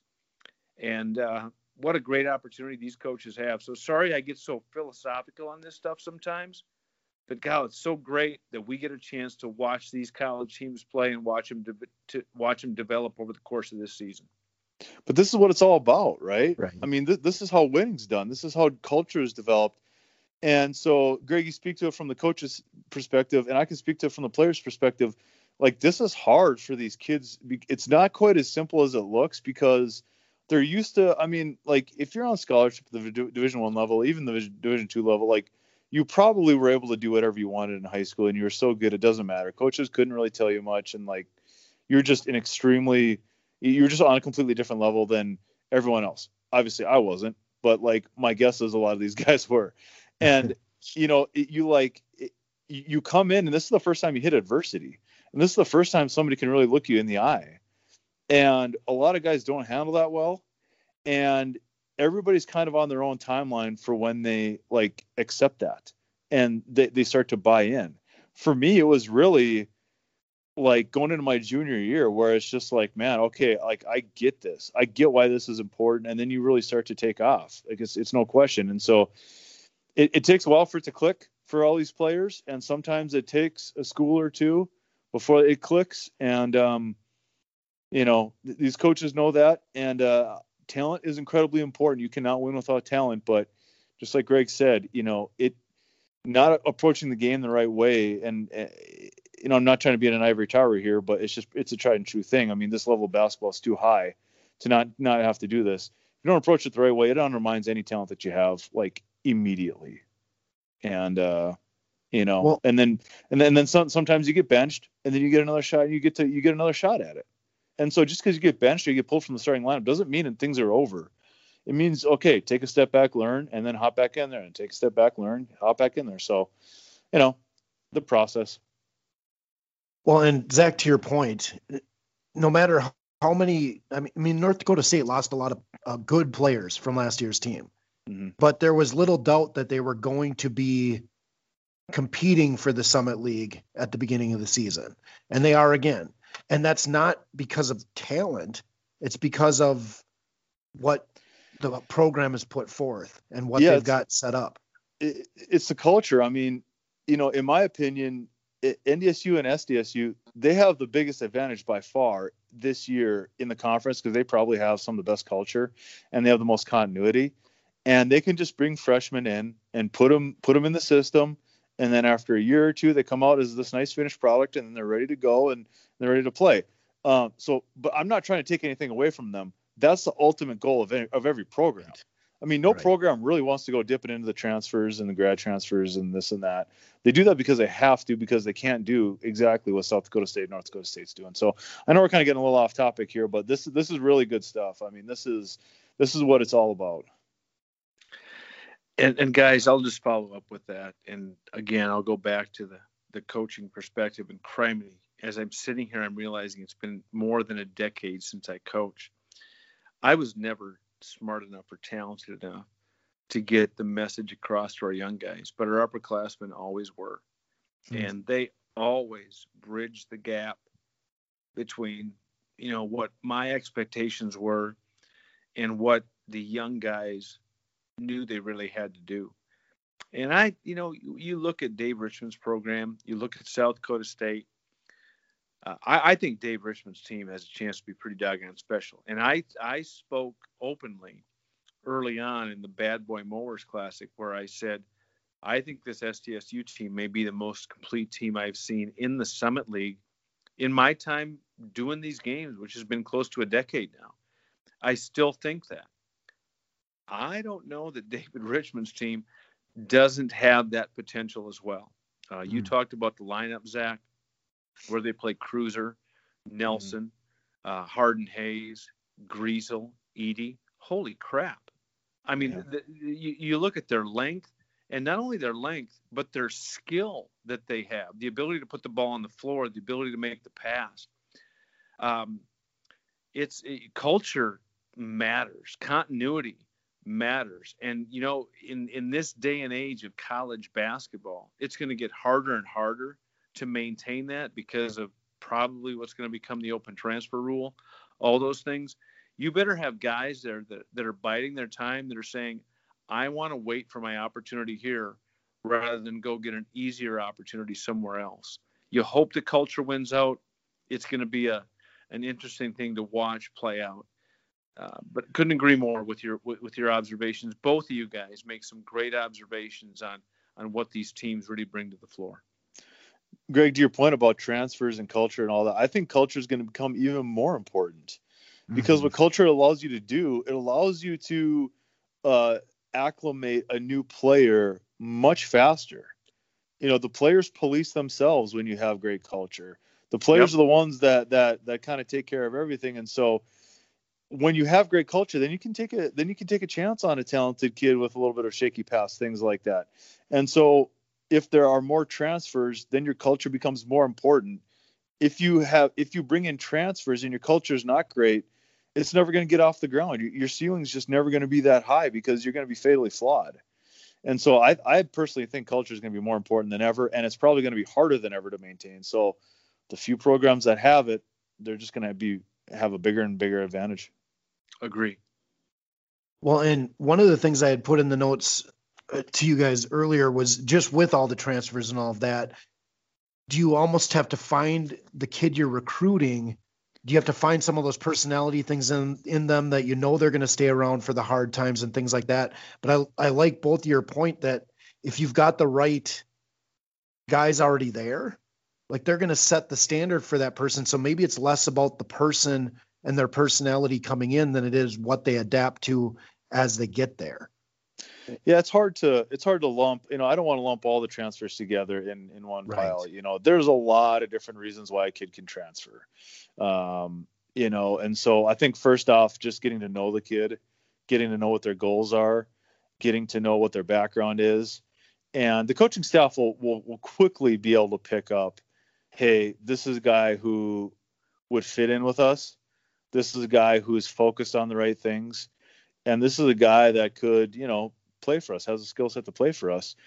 And uh, what a great opportunity these coaches have. So sorry I get so philosophical on this stuff sometimes, but God, it's so great that we get a chance to watch these college teams play and watch them de- to watch them develop over the course of this season. But this is what it's all about, right? Right. I mean, th- this is how winning's done. This is how culture is developed. And so, Greg, you speak to it from the coach's perspective, and I can speak to it from the player's perspective. Like, this is hard for these kids. It's not quite as simple as it looks because they're used to. I mean, like, if you're on scholarship at the Division One level, even the Division Two level, like, you probably were able to do whatever you wanted in high school, and you were so good it doesn't matter. Coaches couldn't really tell you much, and like, you're just an extremely you're just on a completely different level than everyone else. Obviously, I wasn't, but like my guess is a lot of these guys were. And you know, it, you like it, you come in, and this is the first time you hit adversity, and this is the first time somebody can really look you in the eye. And a lot of guys don't handle that well, and everybody's kind of on their own timeline for when they like accept that and they, they start to buy in for me, it was really like going into my junior year where it's just like, man, okay, like I get this. I get why this is important. And then you really start to take off. Like it's, it's no question. And so it, it takes a while for it to click for all these players. And sometimes it takes a school or two before it clicks. And, um, you know, th- these coaches know that. And uh, talent is incredibly important. You cannot win without talent. But just like Greg said, you know, it, not approaching the game the right way and uh, you know, I'm not trying to be in an ivory tower here, but it's just it's a tried and true thing. I mean, this level of basketball is too high to not not have to do this. If you don't approach it the right way, it undermines any talent that you have like immediately. And uh, you know, well, and then and then and then some, sometimes you get benched, and then you get another shot, and you get to you get another shot at it. And so just because you get benched or you get pulled from the starting lineup doesn't mean that things are over. It means okay, take a step back, learn, and then hop back in there, and take a step back, learn, hop back in there. So, you know, the process. Well, and Zach, to your point, no matter how many, I mean, I mean North Dakota State lost a lot of uh, good players from last year's team, mm-hmm. but there was little doubt that they were going to be competing for the Summit League at the beginning of the season, and they are again. And that's not because of talent; it's because of what the program has put forth and what yeah, they've got set up. It, it's the culture. I mean, you know, in my opinion, NDSU and SDSU, they have the biggest advantage by far this year in the conference because they probably have some of the best culture and they have the most continuity. And they can just bring freshmen in and put them put them in the system. And then after a year or two, they come out as this nice finished product, and then they're ready to go and they're ready to play. Um, so, but I'm not trying to take anything away from them. That's the ultimate goal of, any, of every program. I mean, no right. program really wants to go dipping into the transfers and the grad transfers and this and that. They do that because they have to, because they can't do exactly what South Dakota State, North Dakota State's doing. So I know we're kind of getting a little off topic here, but this this is really good stuff. I mean, this is this is what it's all about. And, and guys, I'll just follow up with that. And again, I'll go back to the the coaching perspective and criminy. As I'm sitting here, I'm realizing it's been more than a decade since I coached. I was never smart enough or talented enough to get the message across to our young guys, but our upperclassmen always were. Mm-hmm. And they always bridged the gap between, you know, what my expectations were and what the young guys knew they really had to do. And I, you know, you, look at Dave Richman's program, you look at South Dakota State, uh, I, I, think Dave Richman's team has a chance to be pretty doggone special. And I I spoke openly early on in the Bad Boy Mowers Classic where I said I think this SDSU team may be the most complete team I've seen in the Summit League in my time doing these games, which has been close to a decade now. I still think that. I don't know that David Richman's team doesn't have that potential as well. Uh, you mm. talked about the lineup, Zach where they play Kreuser, Nelson, mm-hmm. uh, Harden-Hayes, Griesel, Eady. Holy crap! I mean, yeah. the, you, you look at their length, and not only their length, but their skill that they have, the ability to put the ball on the floor, the ability to make the pass. Um, it's it, culture matters, continuity matters, and you know, in in this day and age of college basketball, it's going to get harder and harder to maintain that because of probably what's going to become the open transfer rule, all those things. You better have guys there that, that are biding their time that are saying, I want to wait for my opportunity here rather than go get an easier opportunity somewhere else. You hope the culture wins out. It's going to be a an interesting thing to watch play out. Uh, but couldn't agree more with your with, with, your observations. Both of you guys make some great observations on on what these teams really bring to the floor. Greg, to your point about transfers and culture and all that, I think culture is going to become even more important because mm-hmm. what culture allows you to do, it allows you to uh, acclimate a new player much faster. You know, the players police themselves when you have great culture. The players yep. are the ones that that that kind of take care of everything, and so when you have great culture, then you can take a then you can take a chance on a talented kid with a little bit of shaky pass, things like that. And so if there are more transfers, then your culture becomes more important. If you have if you bring in transfers and your culture is not great, it's never going to get off the ground. Your, ceiling is just never going to be that high because you're going to be fatally flawed. And so I, I personally think culture is going to be more important than ever, and it's probably going to be harder than ever to maintain. So the few programs that have it, they're just going to be have a bigger and bigger advantage. Agree. Well, and one of the things I had put in the notes uh, to you guys earlier was just with all the transfers and all of that, do you almost have to find the kid you're recruiting? Do you have to find some of those personality things in in them that you know they're going to stay around for the hard times and things like that? But I I like both your point that if you've got the right guys already there, like they're going to set the standard for that person. So maybe it's less about the person and their personality coming in than it is what they adapt to as they get there. Yeah, it's hard to it's hard to lump. You know, I don't want to lump all the transfers together in in one right. pile. You know, there's a lot of different reasons why a kid can transfer. Um, you know, and so I think first off, just getting to know the kid, getting to know what their goals are, getting to know what their background is, and the coaching staff will will, will quickly be able to pick up, hey, this is a guy who would fit in with us. This is a guy who is focused on the right things and this is a guy that could, you know, play for us, has a skill set to play for us.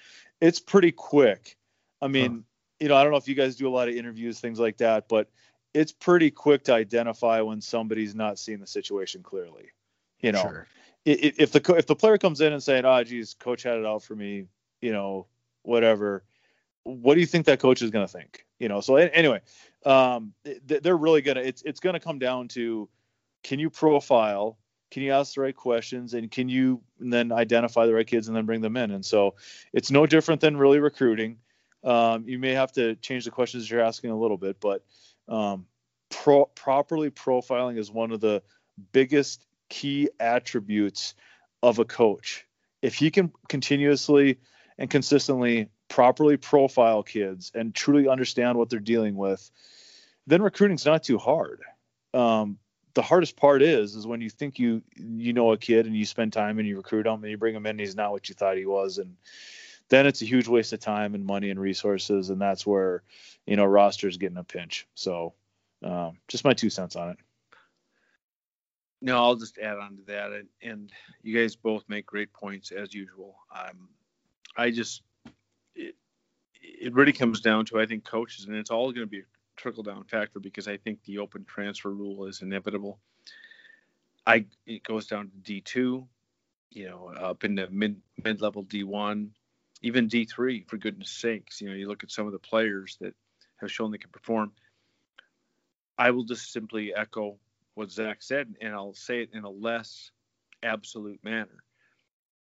It's pretty quick. I mean, huh. you know, I don't know if you guys do a lot of interviews, things like that, but it's pretty quick to identify when somebody's not seeing the situation clearly. You know, sure. if the if the player comes in and saying, "Oh, geez, coach had it out for me," you know, whatever. What do you think that coach is going to think? You know, so anyway, um, they're really gonna. It's it's going to come down to, can you profile can you ask the right questions and can you and then identify the right kids and then bring them in and so it's no different than really recruiting um, you may have to change the questions you're asking a little bit but um, pro- properly profiling is one of the biggest key attributes of a coach if he can continuously and consistently properly profile kids and truly understand what they're dealing with then recruiting's not too hard. Um, the hardest part is is when you think you you know a kid and you spend time and you recruit him and you bring him in and he's not what you thought he was. And then it's a huge waste of time and money and resources. And that's where you know roster's getting a pinch. So um, just my two cents on it. No i'll just add on to that. And, and you guys both make great points as usual. Um, i just it really comes down to i think coaches and it's all going to be a trickle down factor because I think the open transfer rule is inevitable. I it goes down to D two, you know, up into mid mid level D one, even D three for goodness sakes. You know, you look at some of the players that have shown they can perform. I will just simply echo what Zach said, and I'll say it in a less absolute manner.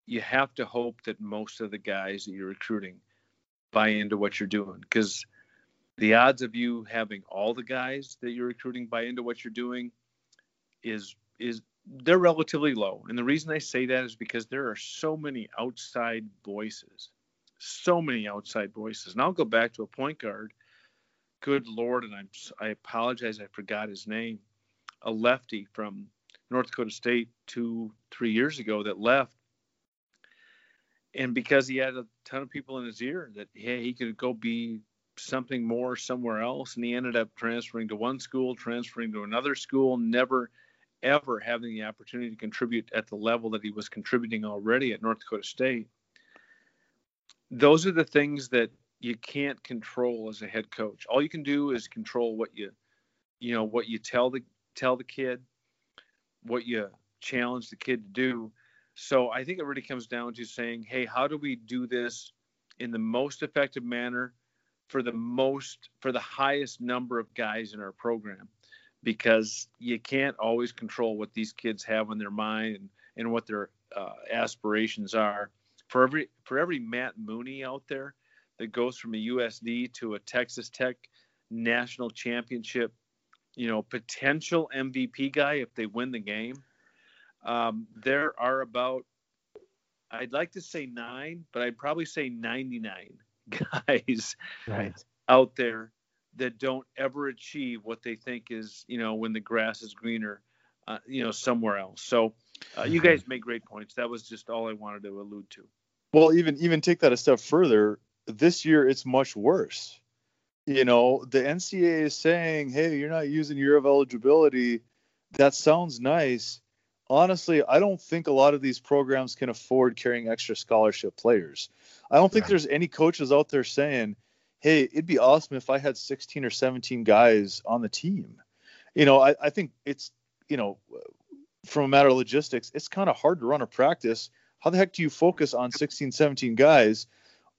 You have to hope that most of the guys that you're recruiting buy into what you're doing because the odds of you having all the guys that you're recruiting buy into what you're doing is is they're relatively low. And the reason I say that is because there are so many outside voices, so many outside voices. And I'll go back to a point guard. Good Lord, and I'm I apologize, I forgot his name. A lefty from North Dakota State two, three years ago that left. And because he had a ton of people in his ear that hey, he could go be something more somewhere else, and he ended up transferring to one school, transferring to another school, never ever having the opportunity to contribute at the level that he was contributing already at North Dakota State. Those are the things that you can't control as a head coach. All you can do is control what you you know what you tell the tell the kid, what you challenge the kid to do. So I think it really comes down to saying, "Hey, how do we do this in the most effective manner for the most for the highest number of guys in our program? Because you can't always control what these kids have on their mind and, and what their uh, aspirations are. For every for every Matt Mooney out there that goes from a USD to a Texas Tech national championship you know potential MVP guy if they win the game um, there are about I'd like to say nine but I'd probably say 99 guys right. out there that don't ever achieve what they think is, you know, when the grass is greener, uh, you know, somewhere else. So uh, you guys make great points. That was just all I wanted to allude to. Well, even even take that a step further. This year, it's much worse. You know, the NCAA is saying, "Hey, you're not using year of eligibility." That sounds nice honestly, I don't think a lot of these programs can afford carrying extra scholarship players. I don't think there's any coaches out there saying, "Hey, it'd be awesome if I had 16 or 17 guys on the team." You know, I, I think it's you know, from a matter of logistics, it's kind of hard to run a practice. How the heck do you focus on 16, 17 guys?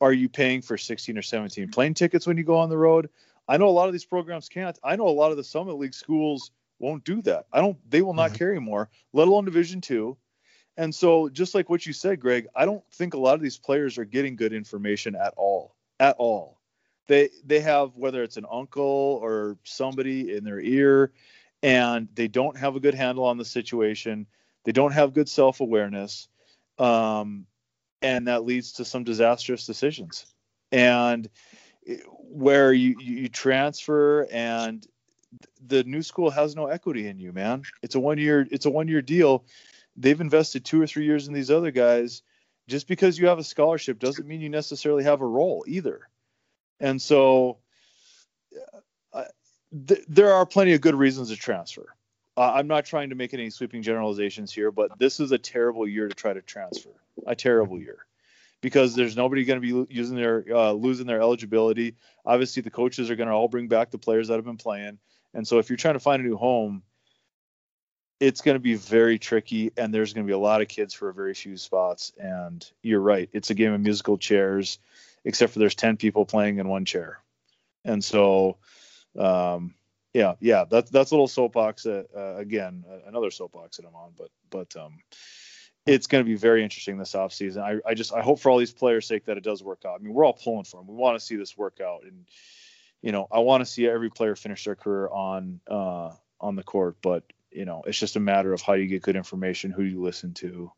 Are you paying for 16 or 17 mm-hmm. plane tickets when you go on the road? I know a lot of these programs can't. I know a lot of the Summit League schools won't do that. I don't. They will not mm-hmm. carry more, let alone Division two. And so, just like what you said, Greg, I don't think a lot of these players are getting good information at all. At all. They they have whether it's an uncle or somebody in their ear, and they don't have a good handle on the situation. They don't have good self awareness, um, and that leads to some disastrous decisions. And where you you transfer and the new school has no equity in you, man. It's a one year it's a one year deal. They've invested two or three years in these other guys. Just because you have a scholarship doesn't mean you necessarily have a role either. And so uh, th- there are plenty of good reasons to transfer. Uh, I'm not trying to make any sweeping generalizations here, but this is a terrible year to try to transfer. A terrible year because there's nobody going to be using their uh, losing their eligibility. Obviously, the coaches are going to all bring back the players that have been playing, and so if you're trying to find a new home, it's going to be very tricky, and there's going to be a lot of kids for a very few spots. And you're right, it's a game of musical chairs, except for there's ten people playing in one chair, and so. Um, yeah, yeah, that's that's a little soapbox. Uh, uh, again, another soapbox that I'm on, but but um, it's going to be very interesting this offseason. I, I just I hope for all these players' sake that it does work out. I mean, we're all pulling for them. We want to see this work out, and you know, I want to see every player finish their career on uh, on the court. But you know, it's just a matter of how you get good information, who you listen to,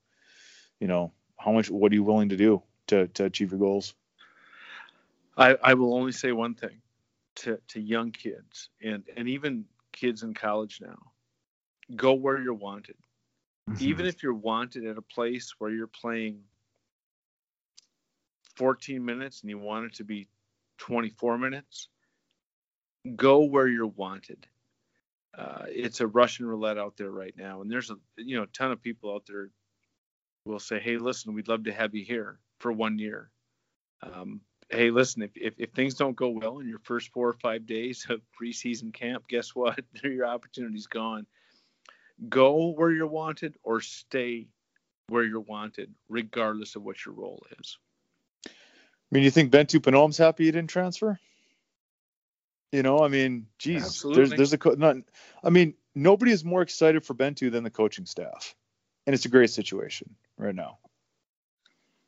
you know, how much, what are you willing to do to to achieve your goals. I, I will only say one thing to to young kids and and even kids in college now: go where you're wanted Mm-hmm. Even if you're wanted at a place where you're playing 14 minutes and you want it to be 24 minutes, go where you're wanted. Uh, it's a Russian roulette out there right now, and there's a you know ton of people out there will say, "Hey, listen, we'd love to have you here for one year." Um, hey, listen, if, if, if things don't go well in your first four or five days of preseason camp, guess what? your opportunity's gone go where you're wanted or stay where you're wanted, regardless of what your role is. I mean, you think Bentiu Panoam's happy he didn't transfer? You know, I mean, geez, Absolutely. there's there's a co- not. I mean, nobody is more excited for Bentiu than the coaching staff, and it's a great situation right now.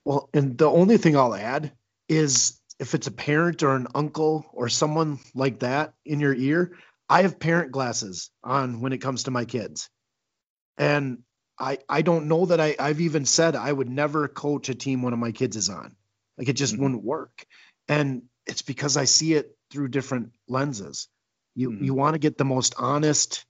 Well, and the only thing I'll add is if it's a parent or an uncle or someone like that in your ear, I have parent glasses on when it comes to my kids. And I I don't know that I I've even said I would never coach a team one of my kids is on. Like it just mm-hmm. wouldn't work. And it's because I see it through different lenses. You mm-hmm. you want to get the most honest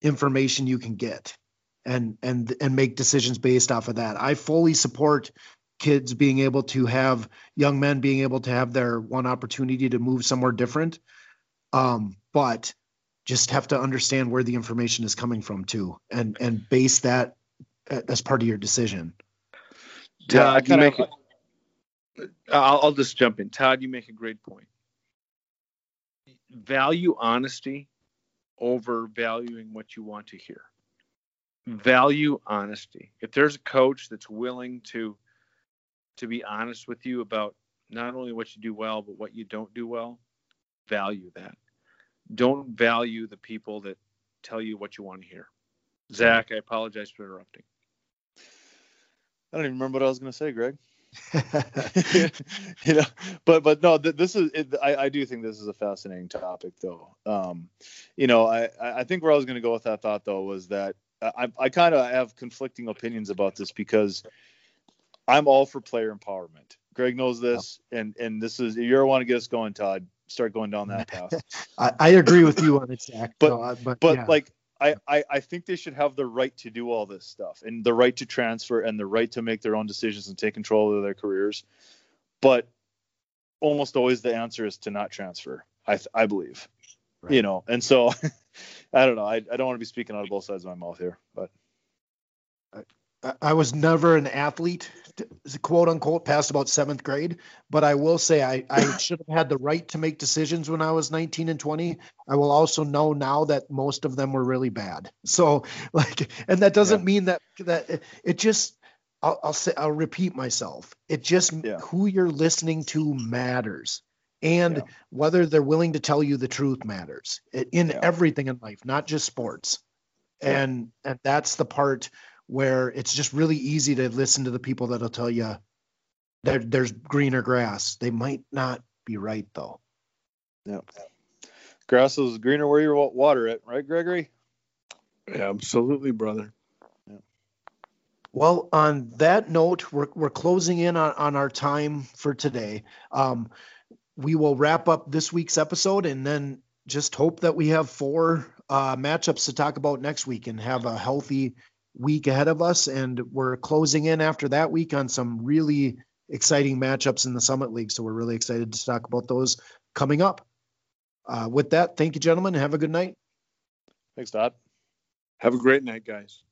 information you can get and and and make decisions based off of that. I fully support kids being able to have young men being able to have their one opportunity to move somewhere different. Um, but just have to understand where the information is coming from too and and base that as part of your decision todd yeah, I kinda, make a, I'll, I'll just jump in todd you make a great point value honesty over valuing what you want to hear value honesty if there's a coach that's willing to to be honest with you about not only what you do well but what you don't do well value that don't value the people that tell you what you want to hear. Zach, I apologize for interrupting. I don't even remember what I was going to say, Greg. you know, but but no, this is it, I, I do think this is a fascinating topic, though. Um, you know, I I think where I was going to go with that thought though was that I I kind of have conflicting opinions about this because I'm all for player empowerment. Greg knows this, and and this is you ever want to get us going, Todd start going down that path. I, I, agree with you on it, Zach. But but, but yeah. like I, I, I think they should have the right to do all this stuff and the right to transfer and the right to make their own decisions and take control of their careers. But almost always the answer is to not transfer. I I believe. Right. You know, and so I don't know. I, I don't want to be speaking out of both sides of my mouth here, but I- I was never an athlete, t- quote unquote, past about seventh grade. But I will say I, I should have had the right to make decisions when I was 19 and 20. I will also know now that most of them were really bad. So like, and that doesn't Yeah. mean that that it, it just. I'll, I'll say I'll repeat myself. It just Yeah. who you're listening to matters, and Yeah. whether they're willing to tell you the truth matters in everything in life, not just sports. And and that's the part where it's just really easy to listen to the people that'll tell you there, there's greener grass. They might not be right though. Yep. Grass is greener where you water it, right, Gregory? Yeah, Absolutely, brother. Well, on that note, we're, we're closing in on, on our time for today. Um, we will wrap up this week's episode and then just hope that we have four uh, matchups to talk about next week and have a healthy week ahead of us. And we're closing in after that week on some really exciting matchups in the Summit League. So we're really excited to talk about those coming up. Uh, with that, thank you, gentlemen. Have a good night. Thanks, Todd. Have a great night, guys.